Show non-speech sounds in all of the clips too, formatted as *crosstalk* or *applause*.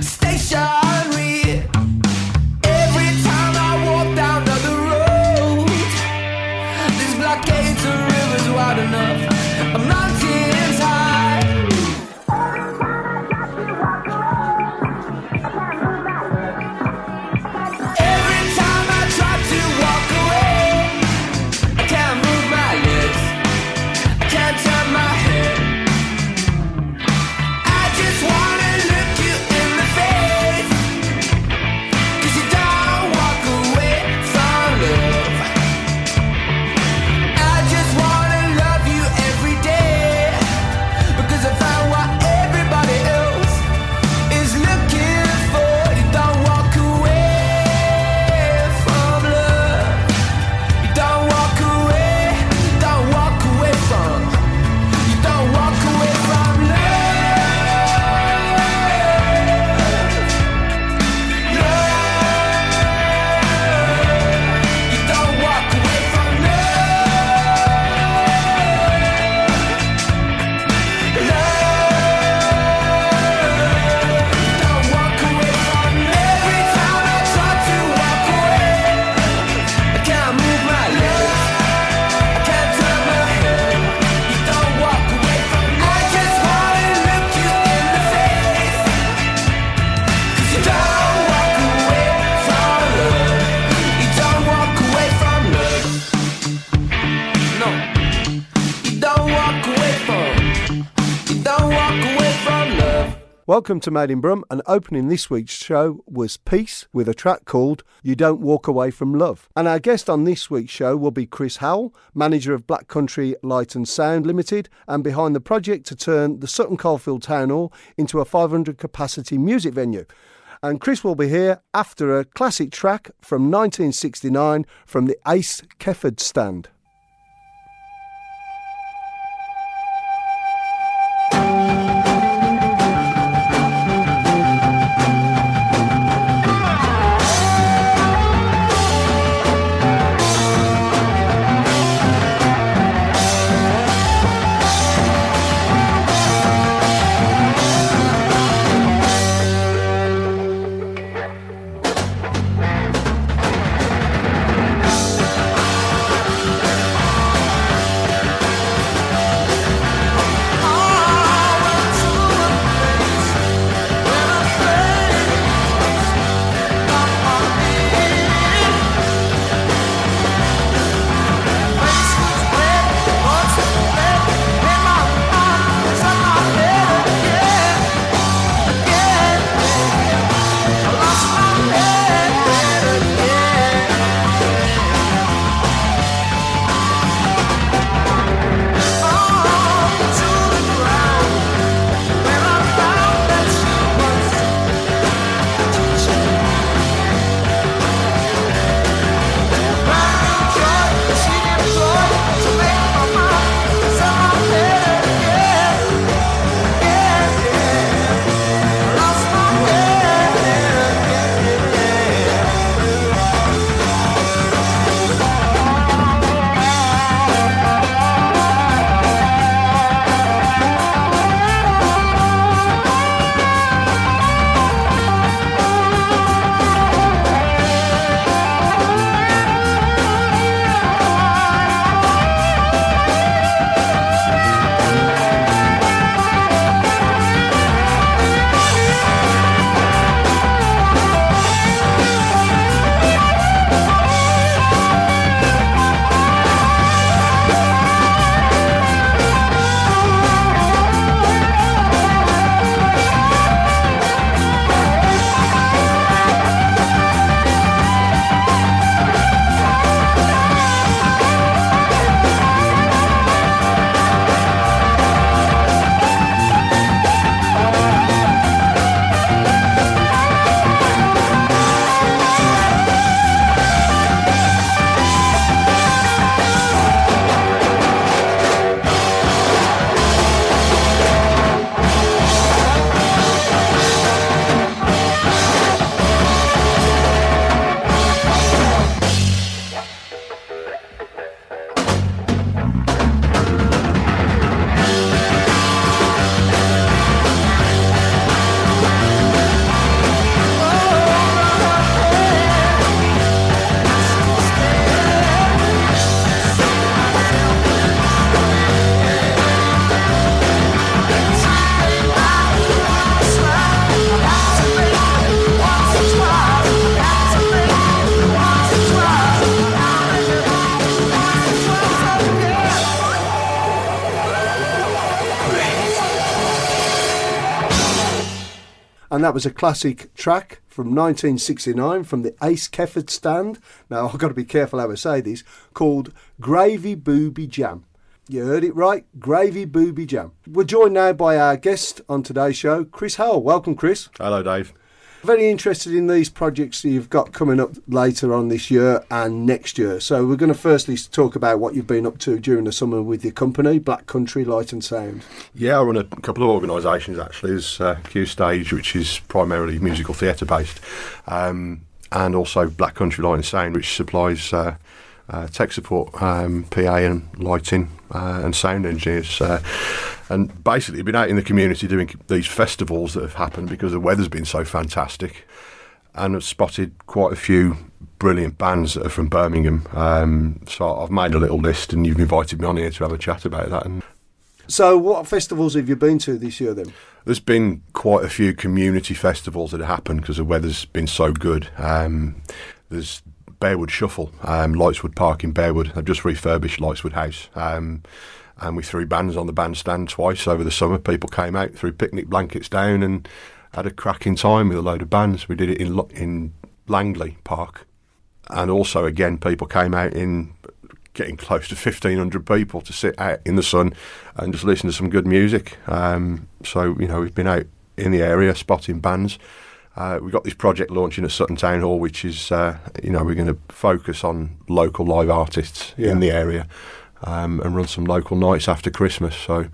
still. Welcome to Made in Brum, and opening this week's show was Peace with a track called You Don't Walk Away from Love. And our guest on this week's show will be Chris Howell, manager of Black Country Light and Sound Limited, and behind the project to turn the Sutton Coldfield Town Hall into a 500 capacity music venue. And Chris will be here after a classic track from 1969 from the Ace Kefford stand. And that was a classic track from 1969 from the Ace Kefford stand. Now, I've got to be careful how I say this, called Gravy Booby Jam. You heard it right, Gravy Booby Jam. We're joined now by our guest on today's show, Chris Howell. Welcome, Chris. Hello, Dave. Very interested in these projects you've got coming up later on this year and next year. So we're going to firstly talk about what you've been up to during the summer with your company, Black Country Light and Sound. Yeah, I run a couple of organisations actually. There's uh, Q Stage, which is primarily musical theatre based, um, and also Black Country Light and Sound, which supplies uh, uh, tech support, um, PA and lighting uh, and sound engineers. Uh, and basically, been out in the community doing these festivals that have happened because the weather's been so fantastic, and I've spotted quite a few brilliant bands that are from Birmingham. Um, so I've made a little list, and you've invited me on here to have a chat about that. And So, what festivals have you been to this year then? There's been quite a few community festivals that have happened because the weather's been so good. Um, there's Bearwood Shuffle, um, Lightswood Park in Bearwood. They've just refurbished Lightswood House. Um, and we threw bands on the bandstand twice over the summer. People came out, threw picnic blankets down, and had a cracking time with a load of bands. We did it in in Langley Park, and also again people came out in getting close to 1500 people to sit out in the sun and just listen to some good music um, so you know we've been out in the area spotting bands uh, we've got this project launching at Sutton Town Hall which is uh, you know we're going to focus on local live artists Yeah. in the area um, and run some local nights after Christmas so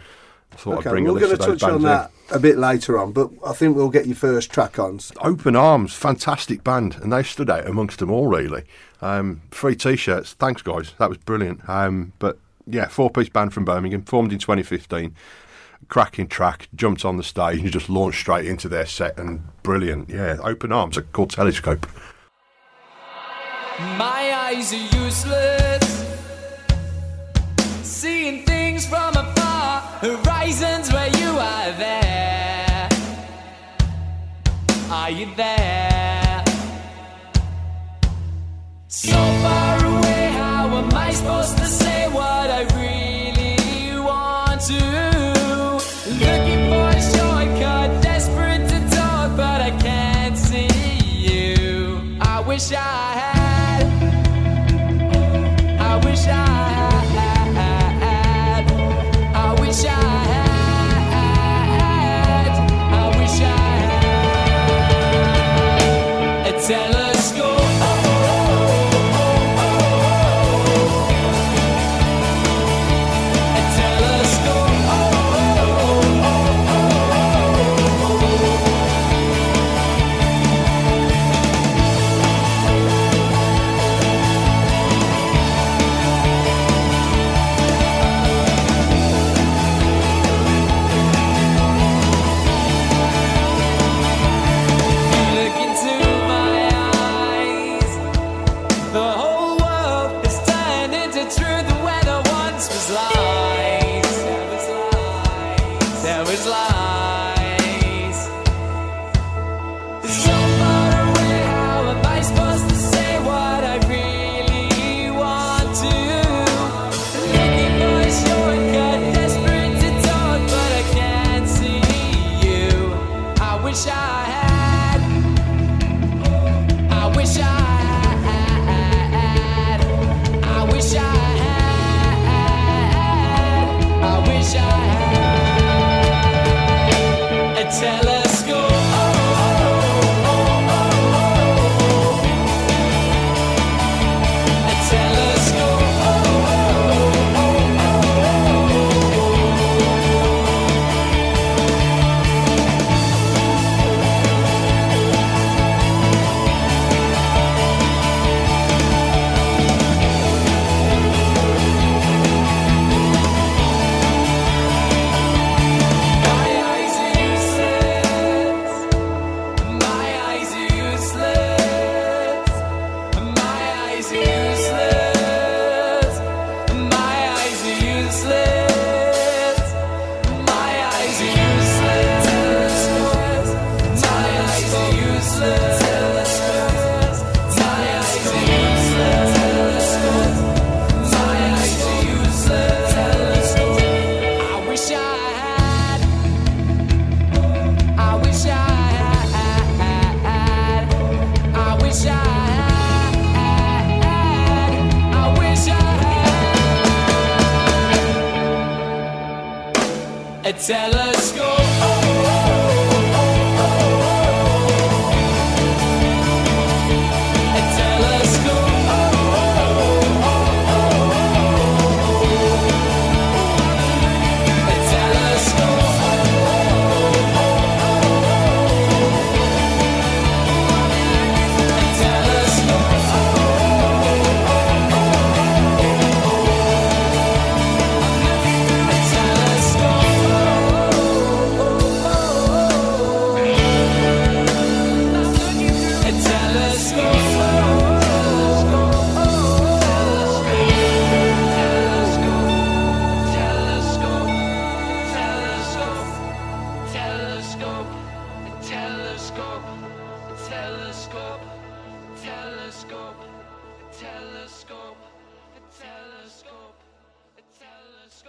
I thought I'd Okay, bring we're a list going of to those touch on bands in. that a bit later on, but I think we'll get your first track on. Open Arms, fantastic band, and they stood out amongst them all. Really, um, free T-shirts. Thanks, guys. That was brilliant. Um, but yeah, four-piece band from Birmingham, formed in 2015. Cracking track, jumped on the stage and just launched straight into their set, and brilliant. Yeah, Open Arms, called Telescope. My eyes are useless. Seeing things from afar, horizons where you are there. Are you there? So far away, how am I supposed to say what I really want to? Wish I had.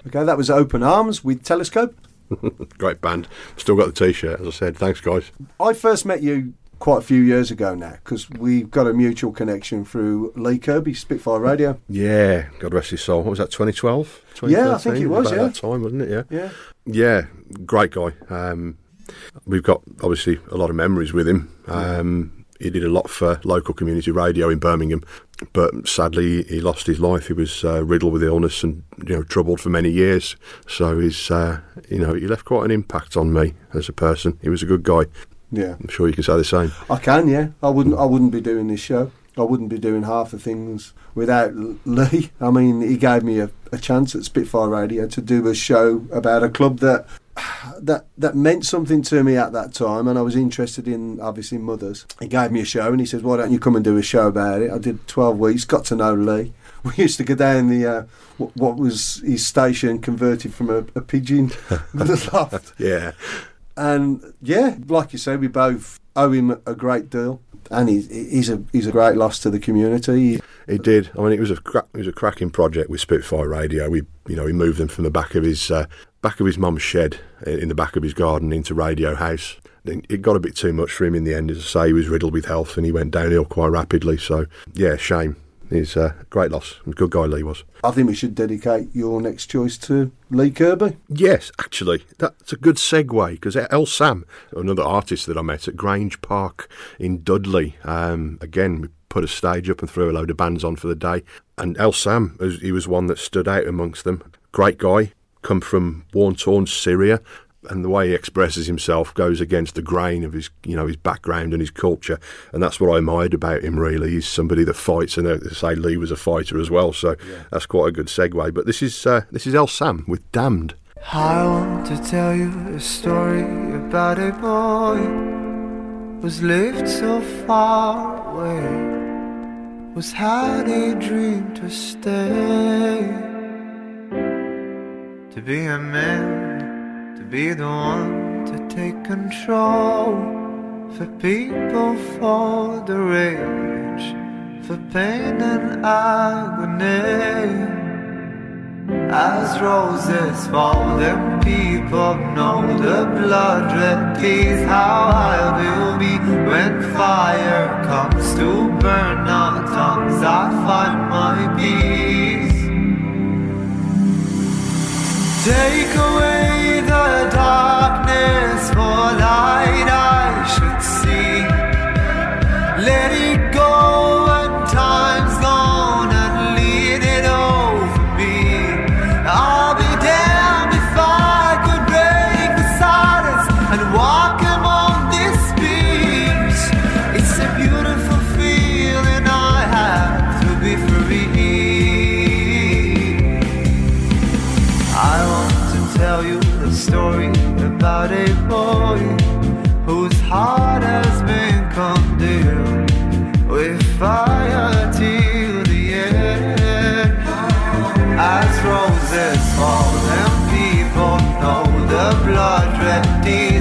Okay, that was Open Arms with Telescope. *laughs* Great band. Still got the T-shirt, as I said. Thanks, guys. I first met you quite a few years ago now because we've got a mutual connection through Lee Kirby, Spitfire Radio. Yeah, God rest his soul. What was that? 2012? Yeah, I think it was, yeah. that time, wasn't it? Yeah. Yeah. Yeah, great guy. Um, we've got obviously a lot of memories with him. Um, he did a lot for local community radio in Birmingham, but sadly he lost his life. He was uh, riddled with illness and you know troubled for many years. So he's uh, you know he left quite an impact on me as a person. He was a good guy. Yeah. I'm sure you can say the same. I can, yeah. I wouldn't. I wouldn't be doing this show. I wouldn't be doing half the things without Lee. I mean, he gave me a, a chance at Spitfire Radio to do a show about a club that that that meant something to me at that time, and I was interested in obviously mothers. He gave me a show, and he says, "Why don't you come and do a show about it?" I did twelve weeks, got to know Lee. *laughs* We used to go down the uh, what, what was his station converted from a, a pigeon *laughs* loft. *laughs* Yeah, And yeah, like you say, we both owe him a great deal, and he's he's a he's a great loss to the community. He did. I mean, it was a cra- it was a cracking project with Spitfire Radio. We, you know, we moved them from the back of his uh, back of his mum's shed in the back of his garden into Radio House. Then It got a bit too much for him in the end. As I say, he was riddled with health and he went downhill quite rapidly. So yeah, shame. He's a great loss. Good guy, Lee was. I think we should dedicate your next choice to Lee Kirby. Yes, actually, that's a good segue because El Sam, another artist that I met at Grange Park in Dudley, um, again, we put a stage up and threw a load of bands on for the day. And El Sam, he was one that stood out amongst them. Great guy, come from war-torn Syria. And the way he expresses himself goes against the grain of his, you know, his background and his culture, and that's what I admired about him. Really, he's somebody that fights, and uh, they say Lee was a fighter as well, so that's quite a good segue. But this is uh, this is El Sam with "Damned." I want to tell you a story about a boy who's lived so far away, who's had a dream to stay, to be a man, to be the one to take control, for people, for the rage, for pain and agony. As roses fall, then people know the blood red is how I will be when fire comes to burn our tongues. I find my peace. Take away the darkness for light I should see. Let it go when time's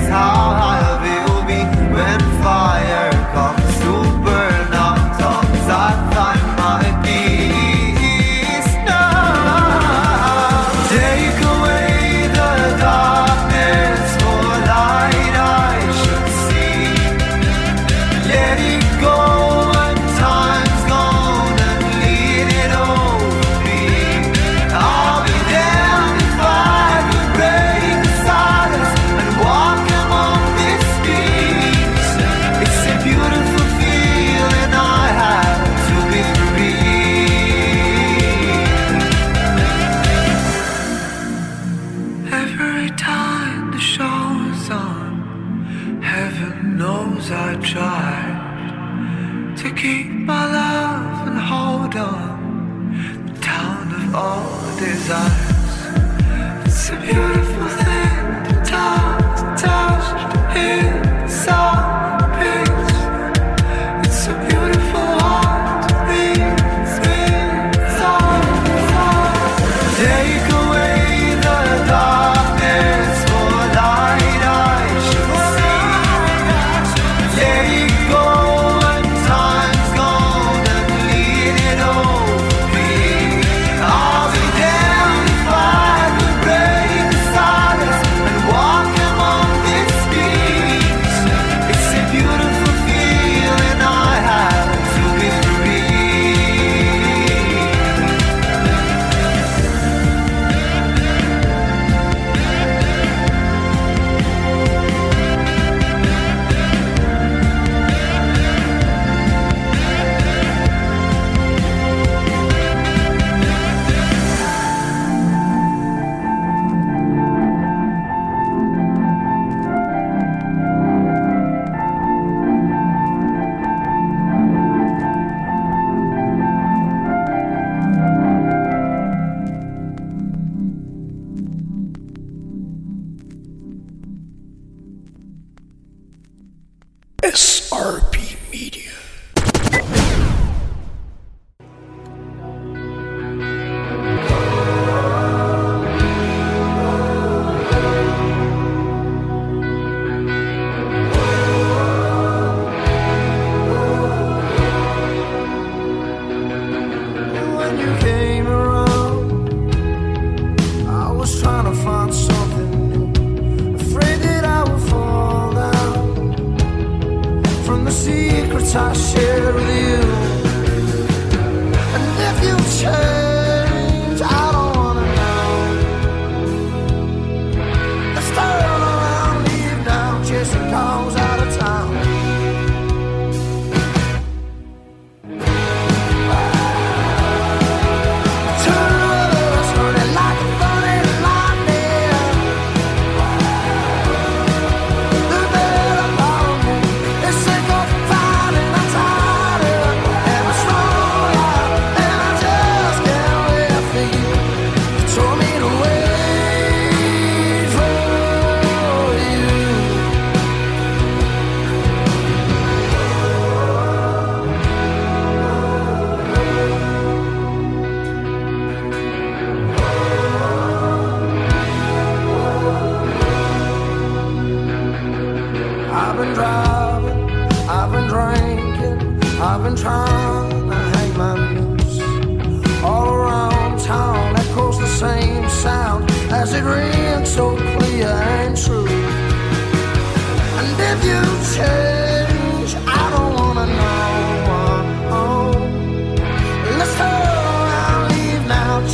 草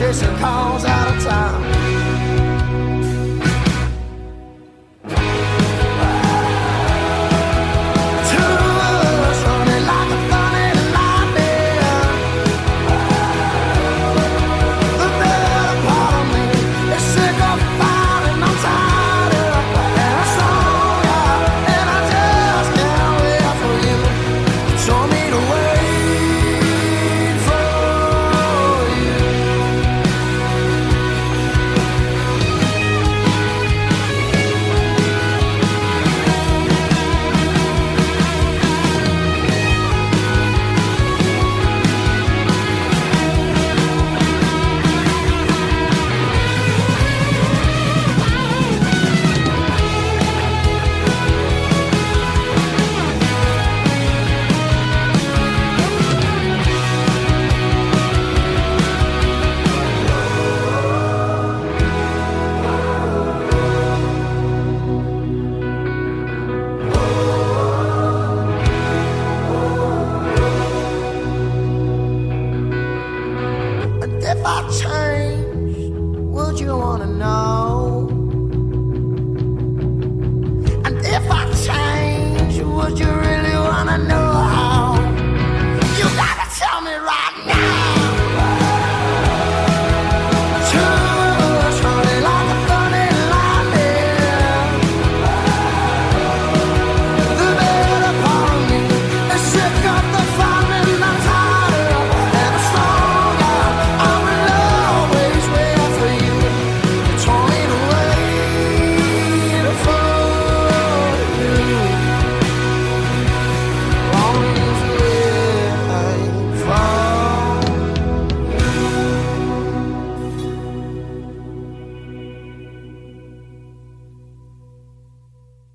chasing calls out of town.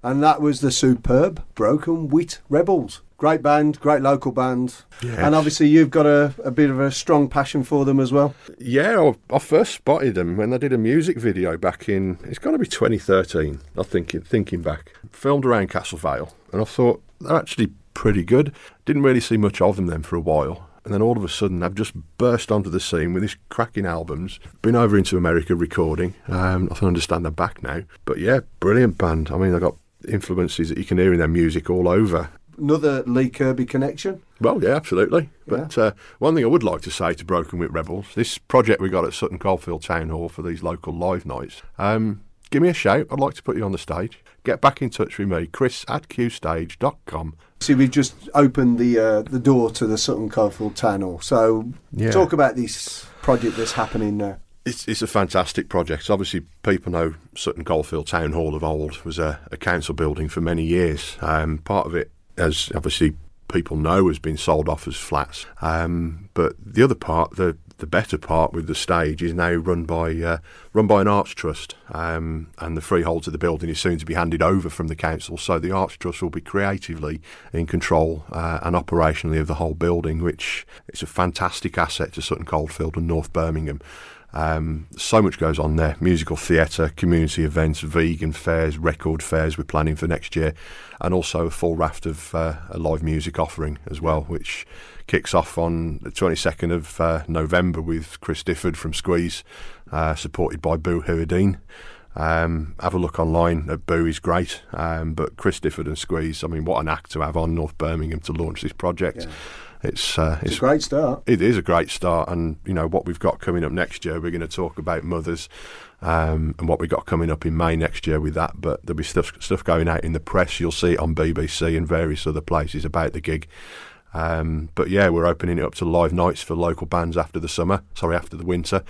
And that was the superb Broken Witt Rebels. Great band, great local band. Yes. And obviously, you've got a, a bit of a strong passion for them as well. Yeah, I, I first spotted them when they did a music video back in. It's got to be 2013. I think thinking thinking back, filmed around Castle Vale, and I thought they're actually pretty good. Didn't really see much of them then for a while, and then all of a sudden they've just burst onto the scene with these cracking albums. Been over into America recording. Um, I can understand they're back now, but yeah, brilliant band. I mean, they've got influences that you can hear in their music all over. Another Lee Kirby connection. Well, yeah, absolutely. But uh, one thing I would like to say to Broken Witt Rebels, this project we got at Sutton Coldfield Town Hall for these local live nights, um, give me a shout. I'd like to put you on the stage. Get back in touch with me, chris at qstage.com. See, we've just opened the uh, the door to the Sutton Coldfield Town Hall. So, Yeah. talk about this project that's happening now. It's, it's a fantastic project. Obviously, people know Sutton Coldfield Town Hall of old was a, a council building for many years. Um, part of it, as obviously people know, has been sold off as flats. Um, but the other part, the the better part with the stage, is now run by uh, run by an arts trust, um, and the freehold of the building is soon to be handed over from the council. So the arts trust will be creatively in control uh, and operationally of the whole building, which is a fantastic asset to Sutton Coldfield and North Birmingham. Um, so much goes on there musical theatre, community events, vegan fairs, record fairs we're planning for next year, and also a full raft of uh, a live music offering as well, which kicks off on the 22nd of uh, November with Chris Difford from Squeeze, uh, supported by Boo Hewerdine. Um, have a look online at Boo, he's great. Um, but Chris Difford and Squeeze, I mean, what an act to have on North Birmingham to launch this project. It's, uh, It's a great start. it is a great start, and you know what we've got coming up next year. We're going to talk about mothers, um, and what we've got coming up in May next year with that. But there'll be stuff stuff going out in the press. You'll see it on BBC and various other places about the gig. Um, but yeah, we're opening it up to live nights for local bands after the summer. Sorry, after the winter.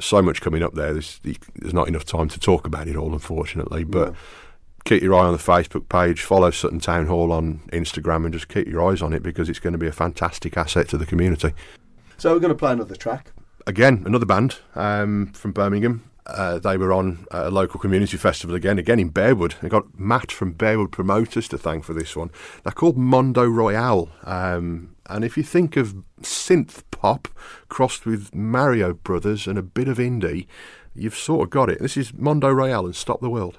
So much coming up there. There's, there's not enough time to talk about it all, unfortunately. But keep your eye on the Facebook page, follow Sutton Town Hall on Instagram, and just keep your eyes on it because it's going to be a fantastic asset to the community. So, we're going to play another track. Again, another band um, from Birmingham. Uh, they were on a local community festival again, again in Bearwood. They got Matt from Bearwood Promoters to thank for this one. They're called Monde Royale. Um, and if you think of synth pop crossed with Mario Brothers and a bit of indie, you've sort of got it. This is Monde Royale and Stop the World.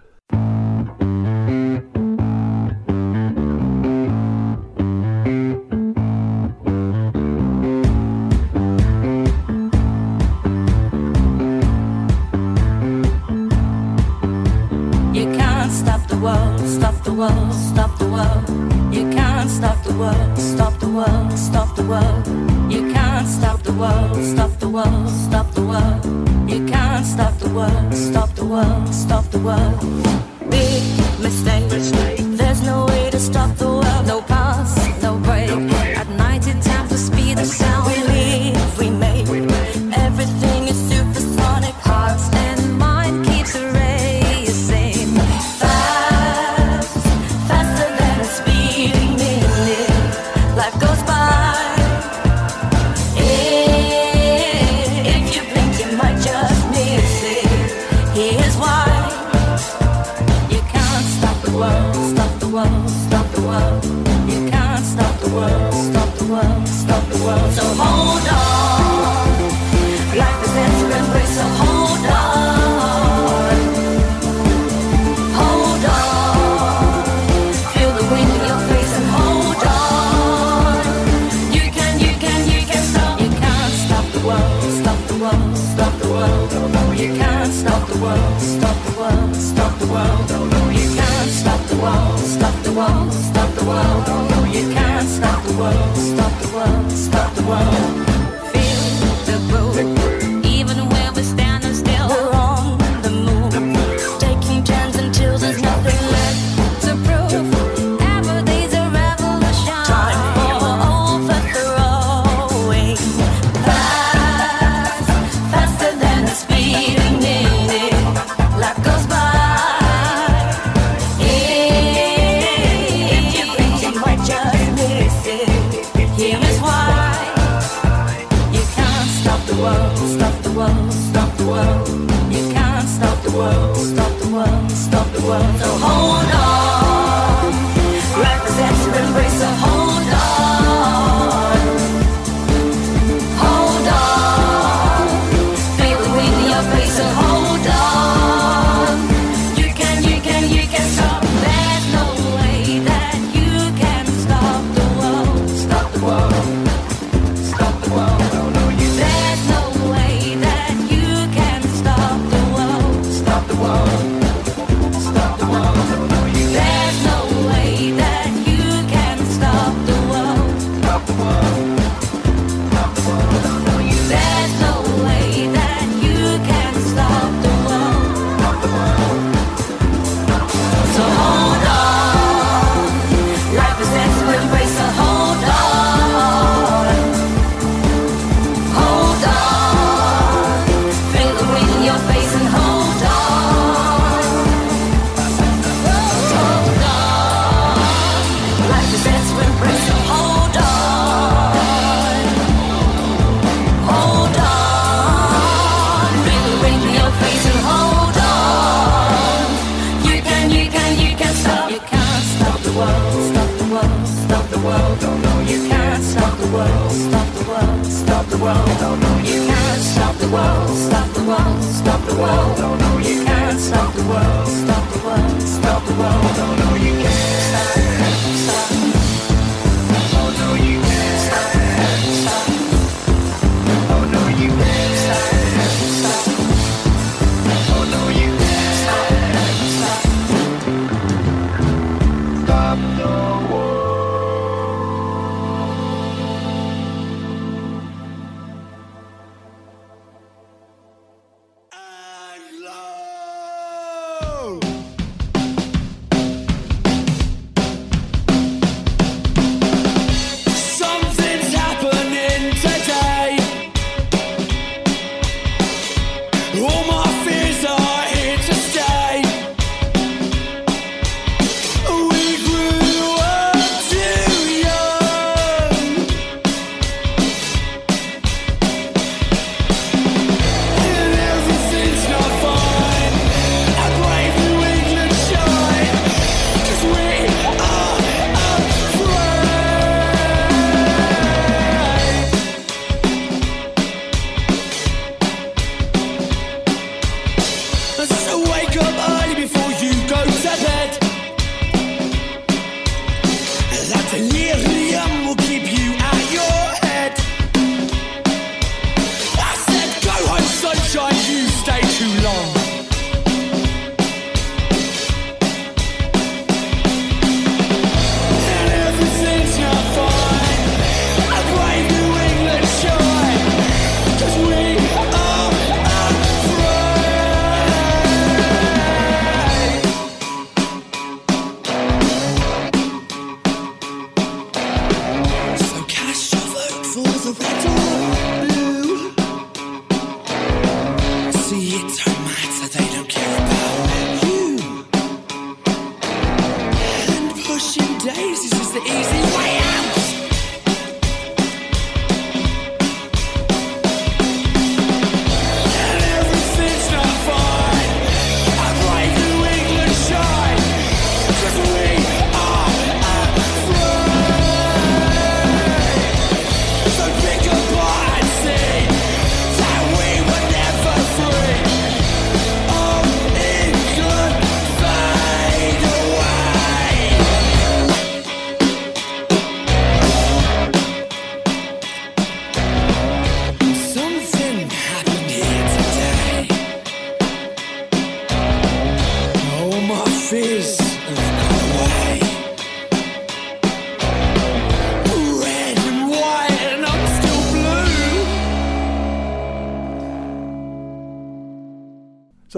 World, stop the world. You can't stop the world, stop the world, stop the world. You can't stop the world, stop the world, stop the world. Big mistake. There's no way to stop the world. No pause, stop the world. So hold on. Embrace, so hold on. Hold on. Feel the wind in your face and hold on. You can, you can, you can stop. You can't stop the world, stop the world, stop the world. No, you can't stop the world, stop the world, stop the world. No, you can't stop the world, stop the world, stop the world. You can't the world, stop the world, stop the world.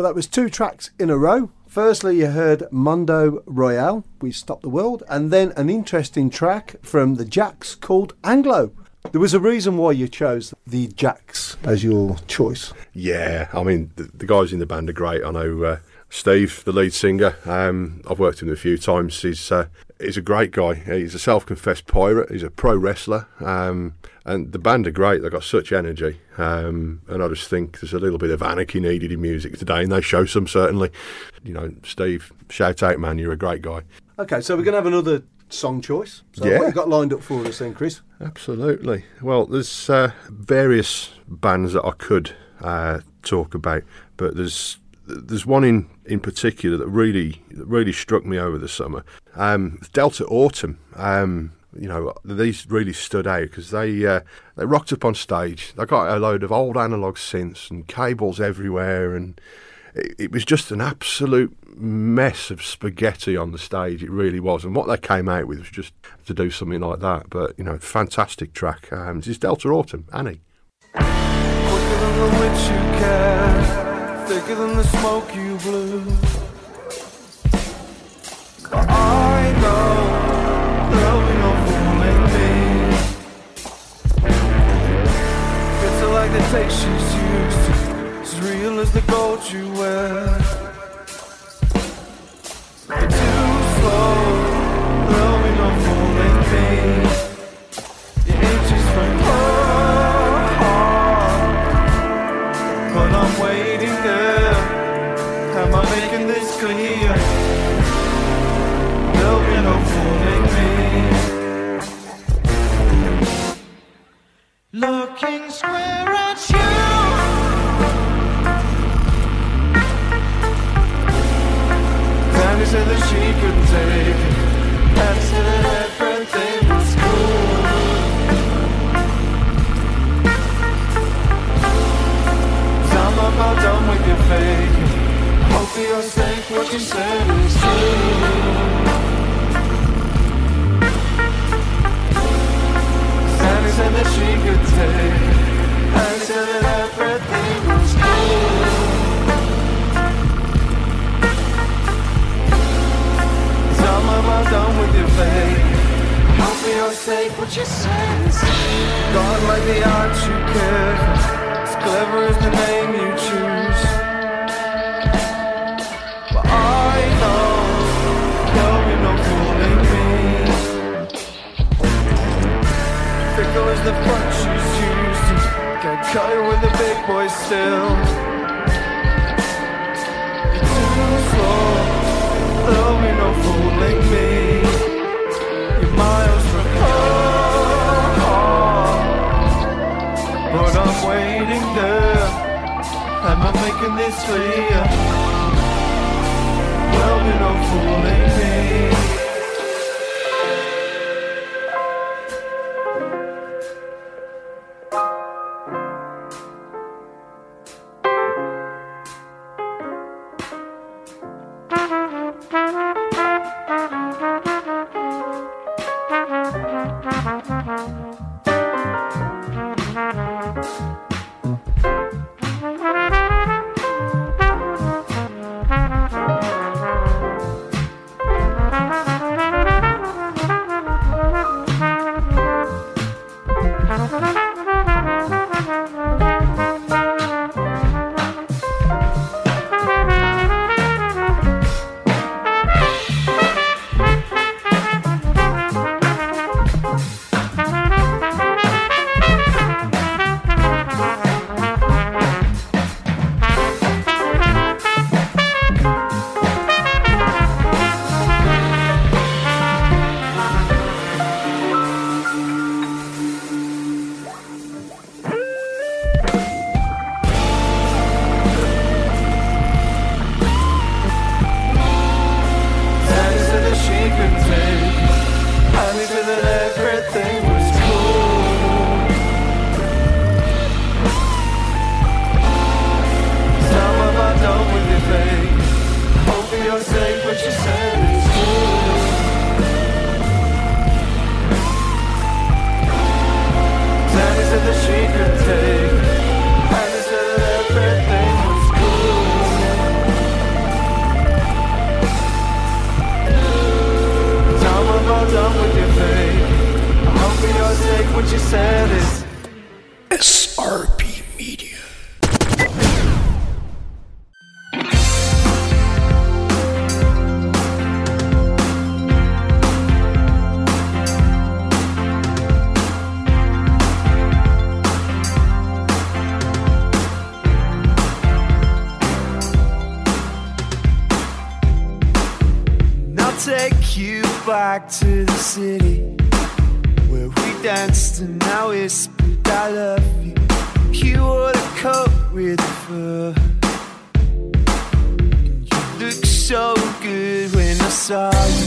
that was two tracks in a row. Firstly, you heard Monde Royale, We Stop the World, and then an interesting track from the Jacks called Anglo. There was a reason why you chose the Jacks as your choice. Yeah, I mean, the, the guys in the band are great. I know uh, Steve, the lead singer, um, I've worked with him a few times. He's uh, He's a great guy. He's a self-confessed pirate. He's a pro wrestler, um, and the band are great. They've got such energy, um, and I just think there's a little bit of anarchy needed in music today, and they show some certainly. You know, Steve, shout out, man! You're a great guy. Okay, so we're going to have another song choice. So Yeah. what you got lined up for us then, Chris? Absolutely. Well, there's uh, various bands that I could uh, talk about, but there's there's one in, in particular that really that really struck me over the summer. Um, Delta Autumn. Um, you know, these really stood out because they uh, they rocked up on stage. They got a load of old analog synths and cables everywhere, and it, it was just an absolute mess of spaghetti on the stage. It really was. And what they came out with was just to do something like that. But, you know, fantastic track. Um, this is Delta Autumn, Annie. Thicker than the smoke you blew. I know there'll be no fooling me. It's like the taste she's used, as real as the gold you wear. Too slow, there'll be no fooling me. This clear? There'll be no fooling me. Looking square at you. Danny said that she could take it. And said everything was cool. I'm about done with your fake. Hope you're safe. What you said is true. Sandy said that she could take. And said that everything was cool. Done with your. What you said is true. God like the art you care. As clever as the name you choose. As the front she's used. Can't cut her with the big boys still. You're too slow. There'll be no fooling me. You're miles from home. But I'm waiting there. Am I making this clear? There'll be no fooling me.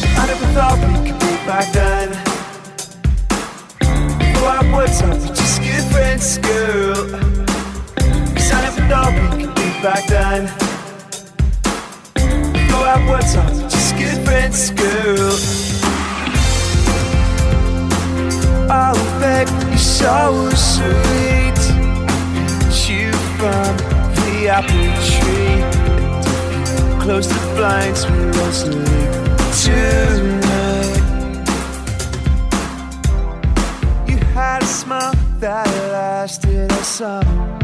I never thought we could be back then. Go out what's up, we're just good friends, girl. Cause I never thought we could be back then. Go out what's up, we're just good friends, girl. Oh, babe, you're so sweet. You from the apple tree. Close the blinds, we'll all sleep tonight. You had a smile that lasted all summer.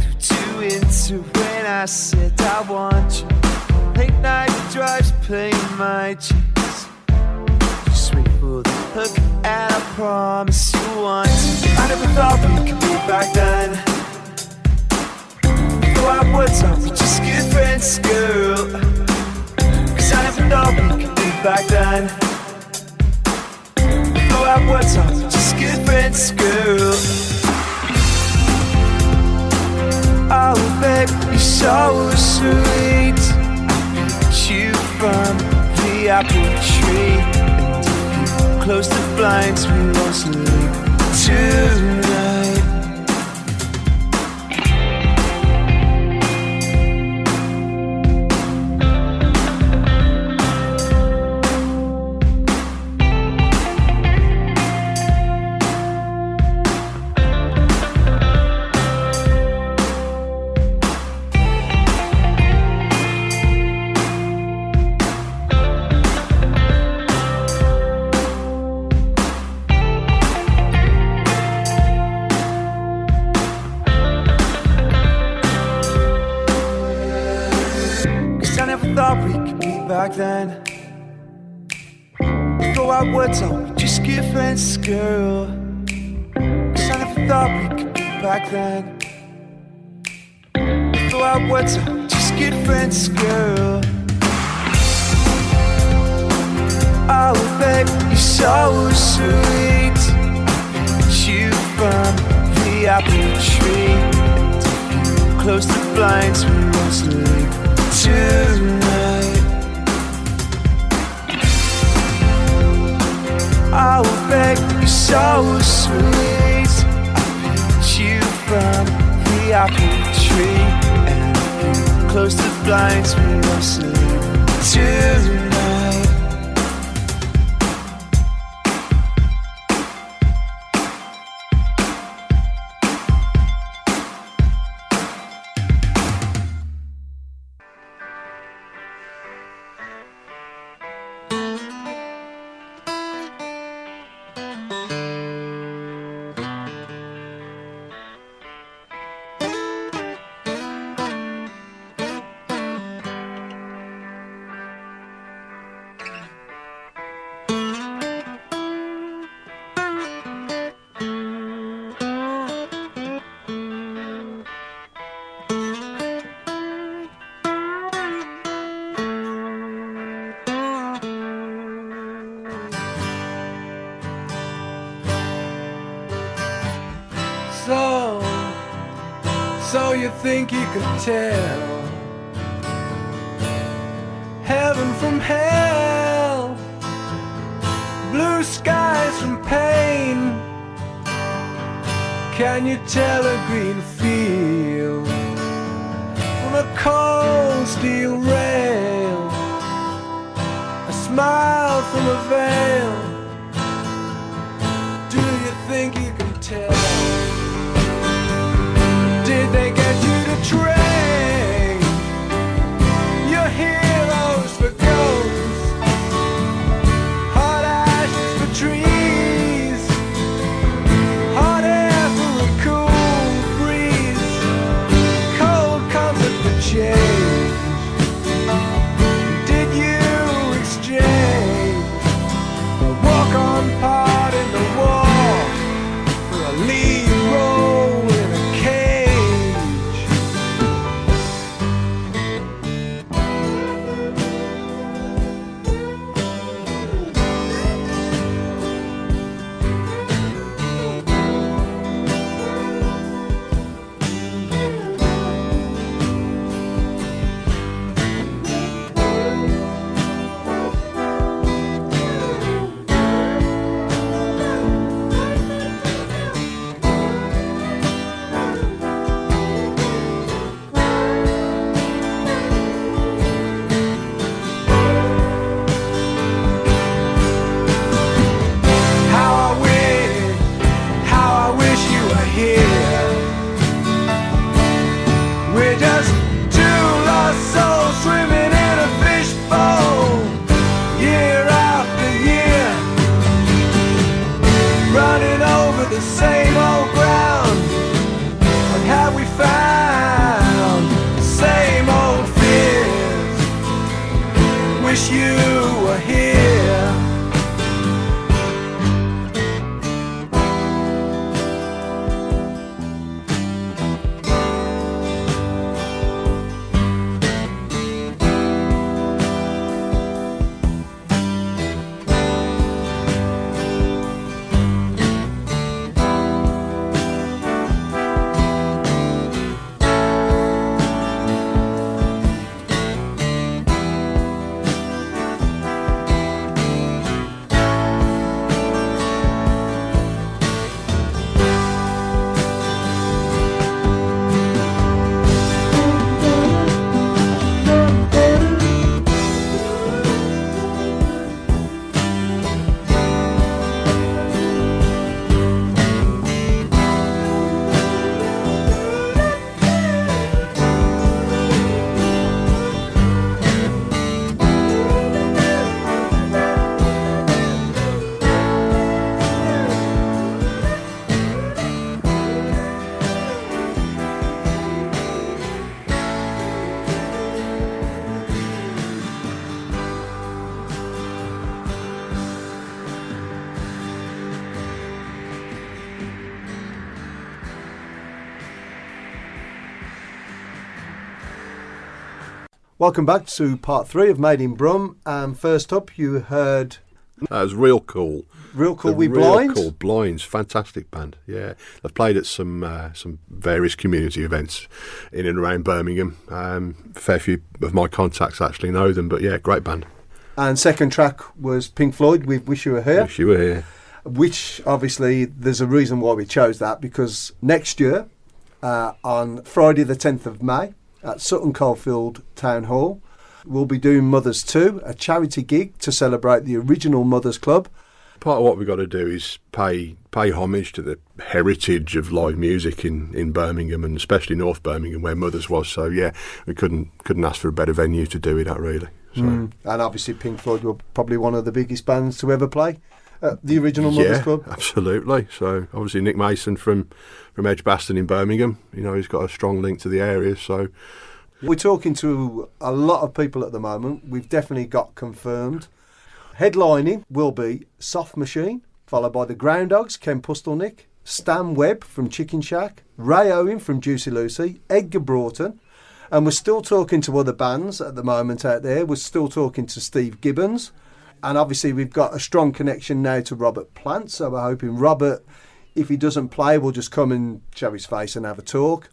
Through two into when I said I want you. Late night drives playing my for the hook and I promise you once. I never thought we could be back then. Go out what's up, we're just good friends, girl. Thought we could be back then. Go out what's up, just good friends, girl. Oh, babe, you're so sweet. You from the apple tree. And if you close the blinds, we'll all sleep tonight. Never thought we could be back then. Go out what's up, just good friends, girl. Cause I never thought we could be back then. Go out what's up, just good friends, girl. Oh, babe, you're so sweet. You from the apple tree. Close the blinds, we won't sleep tonight. Oh, babe, you're so sweet. I picked you from the apple tree. And you close the blinds, we won't sleep tonight. A green field from a cold steel rail? A smile from a veil. Do you think you can tell? Welcome back to part three of Made in Brum. Um, first up, you heard That was real cool. Real Cool The We Real Blind. Cool Blinds, fantastic band. Yeah, they've played at some uh, some various community events in and around Birmingham. Um, a fair few of my contacts actually know them, but yeah, great band. And second track was Pink Floyd We Wish You Were Here, Wish you were here. which obviously there's a reason why we chose that because next year, uh, on Friday the 10th of May at Sutton Coldfield Town Hall, we'll be doing Mothers 2, a charity gig to celebrate the original Mothers Club. Part of what we've got to do is pay pay homage to the heritage of live music in, in Birmingham and especially North Birmingham where Mothers was. So yeah, we couldn't couldn't ask for a better venue to do it at really. So mm. And obviously Pink Floyd were probably one of the biggest bands to ever play at the original Mothers yeah, Club. absolutely. So obviously Nick Mason from from Edgbaston in Birmingham, you know, he's got a strong link to the area. So We're talking to a lot of people at the moment. We've definitely got confirmed. Headlining will be Soft Machine, followed by the Groundhogs, Ken Pustelnik, Stan Webb from Chicken Shack, Ray Owen from Juicy Lucy, Edgar Broughton, and we're still talking to other bands at the moment out there. We're still talking to Steve Gibbons, and obviously we've got a strong connection now to Robert Plant. So we're hoping Robert, if he doesn't play, will just come and show his face and have a talk.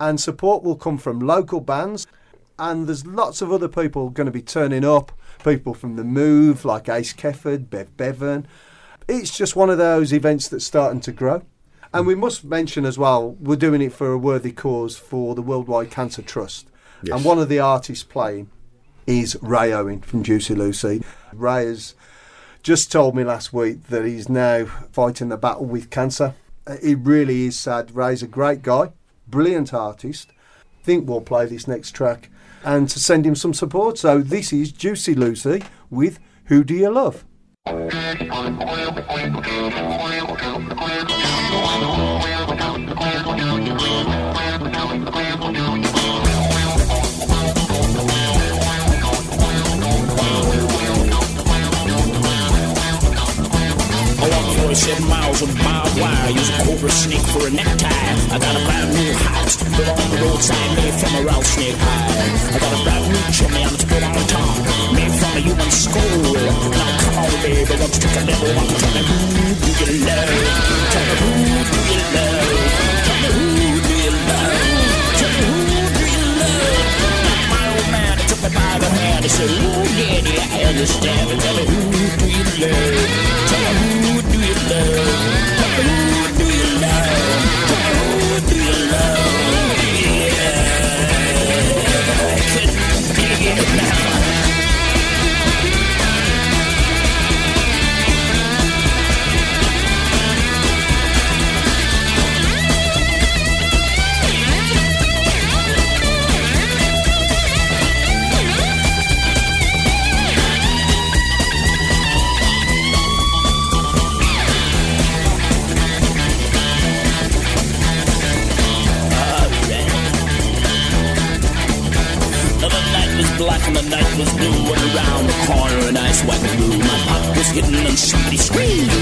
And support will come from local bands. And there's lots of other people going to be turning up. People from the move like ace kefford bev bevan. It's just one of those events that's starting to grow. And we must mention as well we're doing it for a worthy cause for the worldwide cancer trust. Yes. and one of the artists playing is ray owen from juicy lucy ray has just told me last week that he's now fighting the battle with cancer. Uh, It really is sad. Ray's a great guy, brilliant artist. Think we'll play this next track and to send him some support. So this is Juicy Lucy with Who Do You Love? I walk 47 miles on barbed wire, use a cobra snake for a necktie. I got a brand new house built on the roadside, made from a rattlesnake hide. I got a brand new chimney and it's built on the top, made from a human skull. Now come on, baby, let's take a little walk. Tell me who do you love? Tell me who do you love? He said, Ooh, daddy, I understand. Tell me who do you love? Tell me who do you love? Hidden and somebody screamed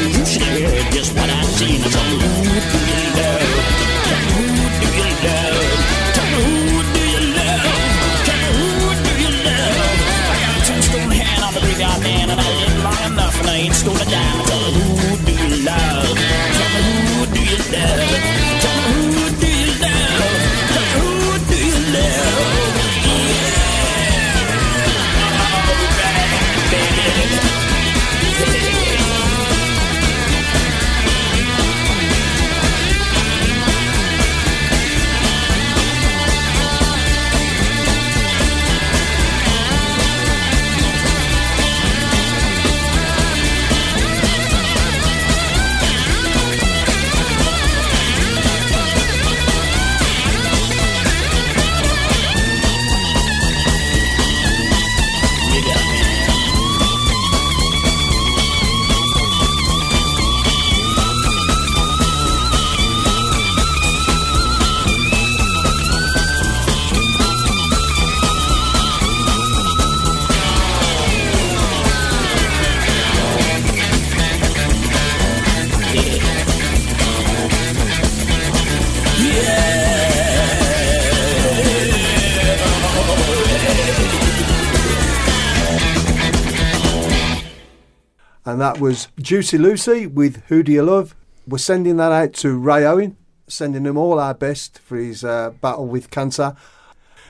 And that was Juicy Lucy with Who Do You Love? We're sending that out to Ray Owen, sending him all our best for his uh, battle with cancer.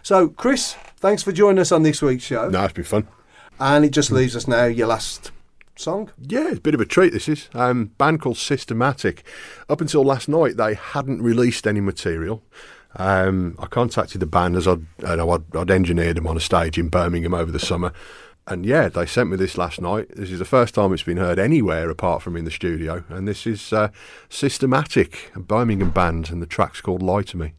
So, Chris, thanks for joining us on this week's show. No, it's been fun. And it just leaves us now your last song. Yeah, it's a bit of a treat. This is um, band called Systematic. Up until last night, they hadn't released any material. Um, I contacted the band as I'd, you know, I'd, I'd engineered them on a stage in Birmingham over the summer, and yeah, they sent me this last night. This is the first time it's been heard anywhere apart from in the studio, and this is uh, Systematic, a Birmingham band, and the track's called "Lie to Me."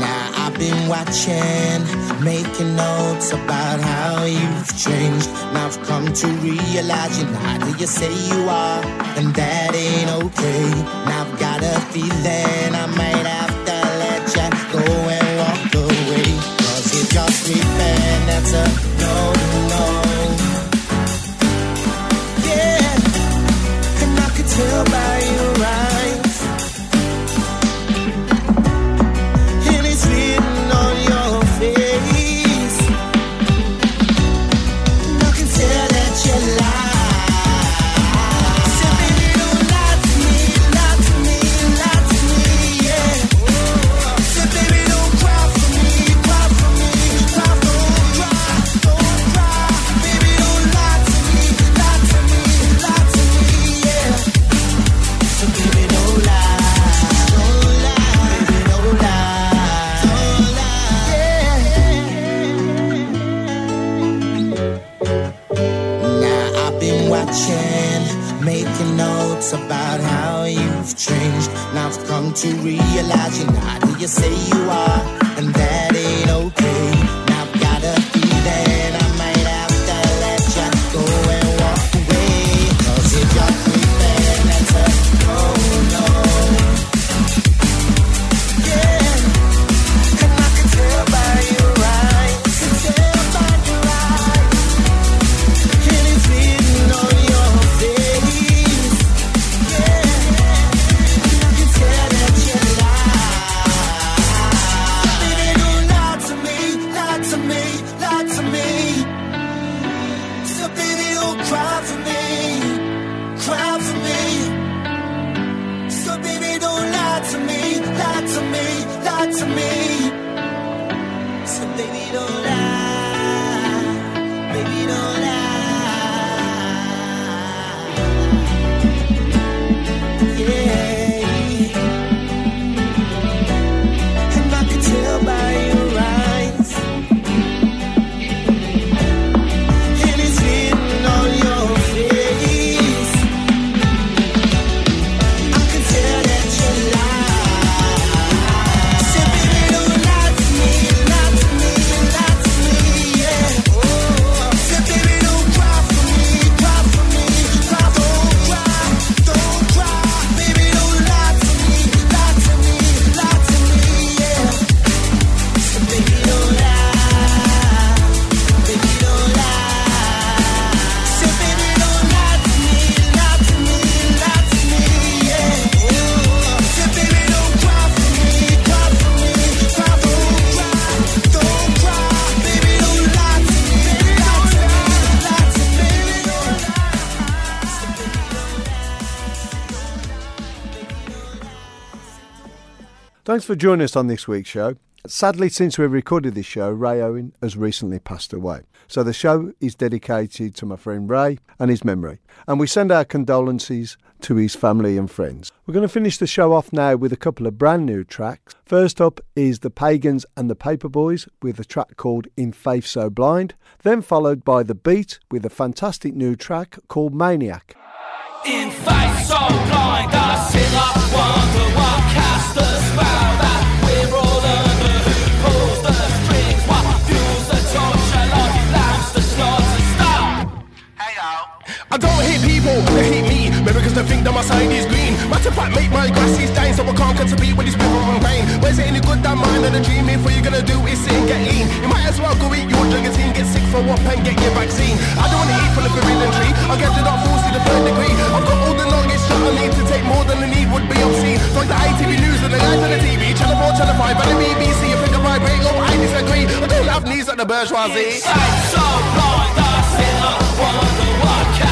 Now I've been watching, making notes about how you've changed. Now I've come to realize you're not who you say you are, and that ain't okay. Now I've got a feeling I might have no, no. Yeah, and I can tell by Thanks for joining us on this week's show. Sadly, since we recorded this show, Ray Owen has recently passed away. So the show is dedicated to my friend Ray and his memory. And we send our condolences to his family and friends. We're going to finish the show off now with a couple of brand new tracks. First up is The Pagans and the Paper Buoys with a track called In Faith So Blind, then followed by The Beat with a fantastic new track called Maniac. In face so blind, I sit up, wonder what cast the spell that I don't hate people, they hate me. Maybe because they think that my side is green. Matter of fact, make my grass is dying, so I can't compete with this river and rain. Where's it any good that mind and a dream? If all you're gonna do is sit and get lean, you might as well go eat your drugazine, get sick for what and get your vaccine. I don't wanna eat from the forbidden tree. I get it off force to the third degree. I've got all the knowledge that I need to take more than the need would be obscene. Like the ITV news and the guys on the TV, channel 4, channel 5, and the BBC. If I vibrate, oh, I disagree. I don't have knees like the bourgeoisie. So blind, I sit up, cast the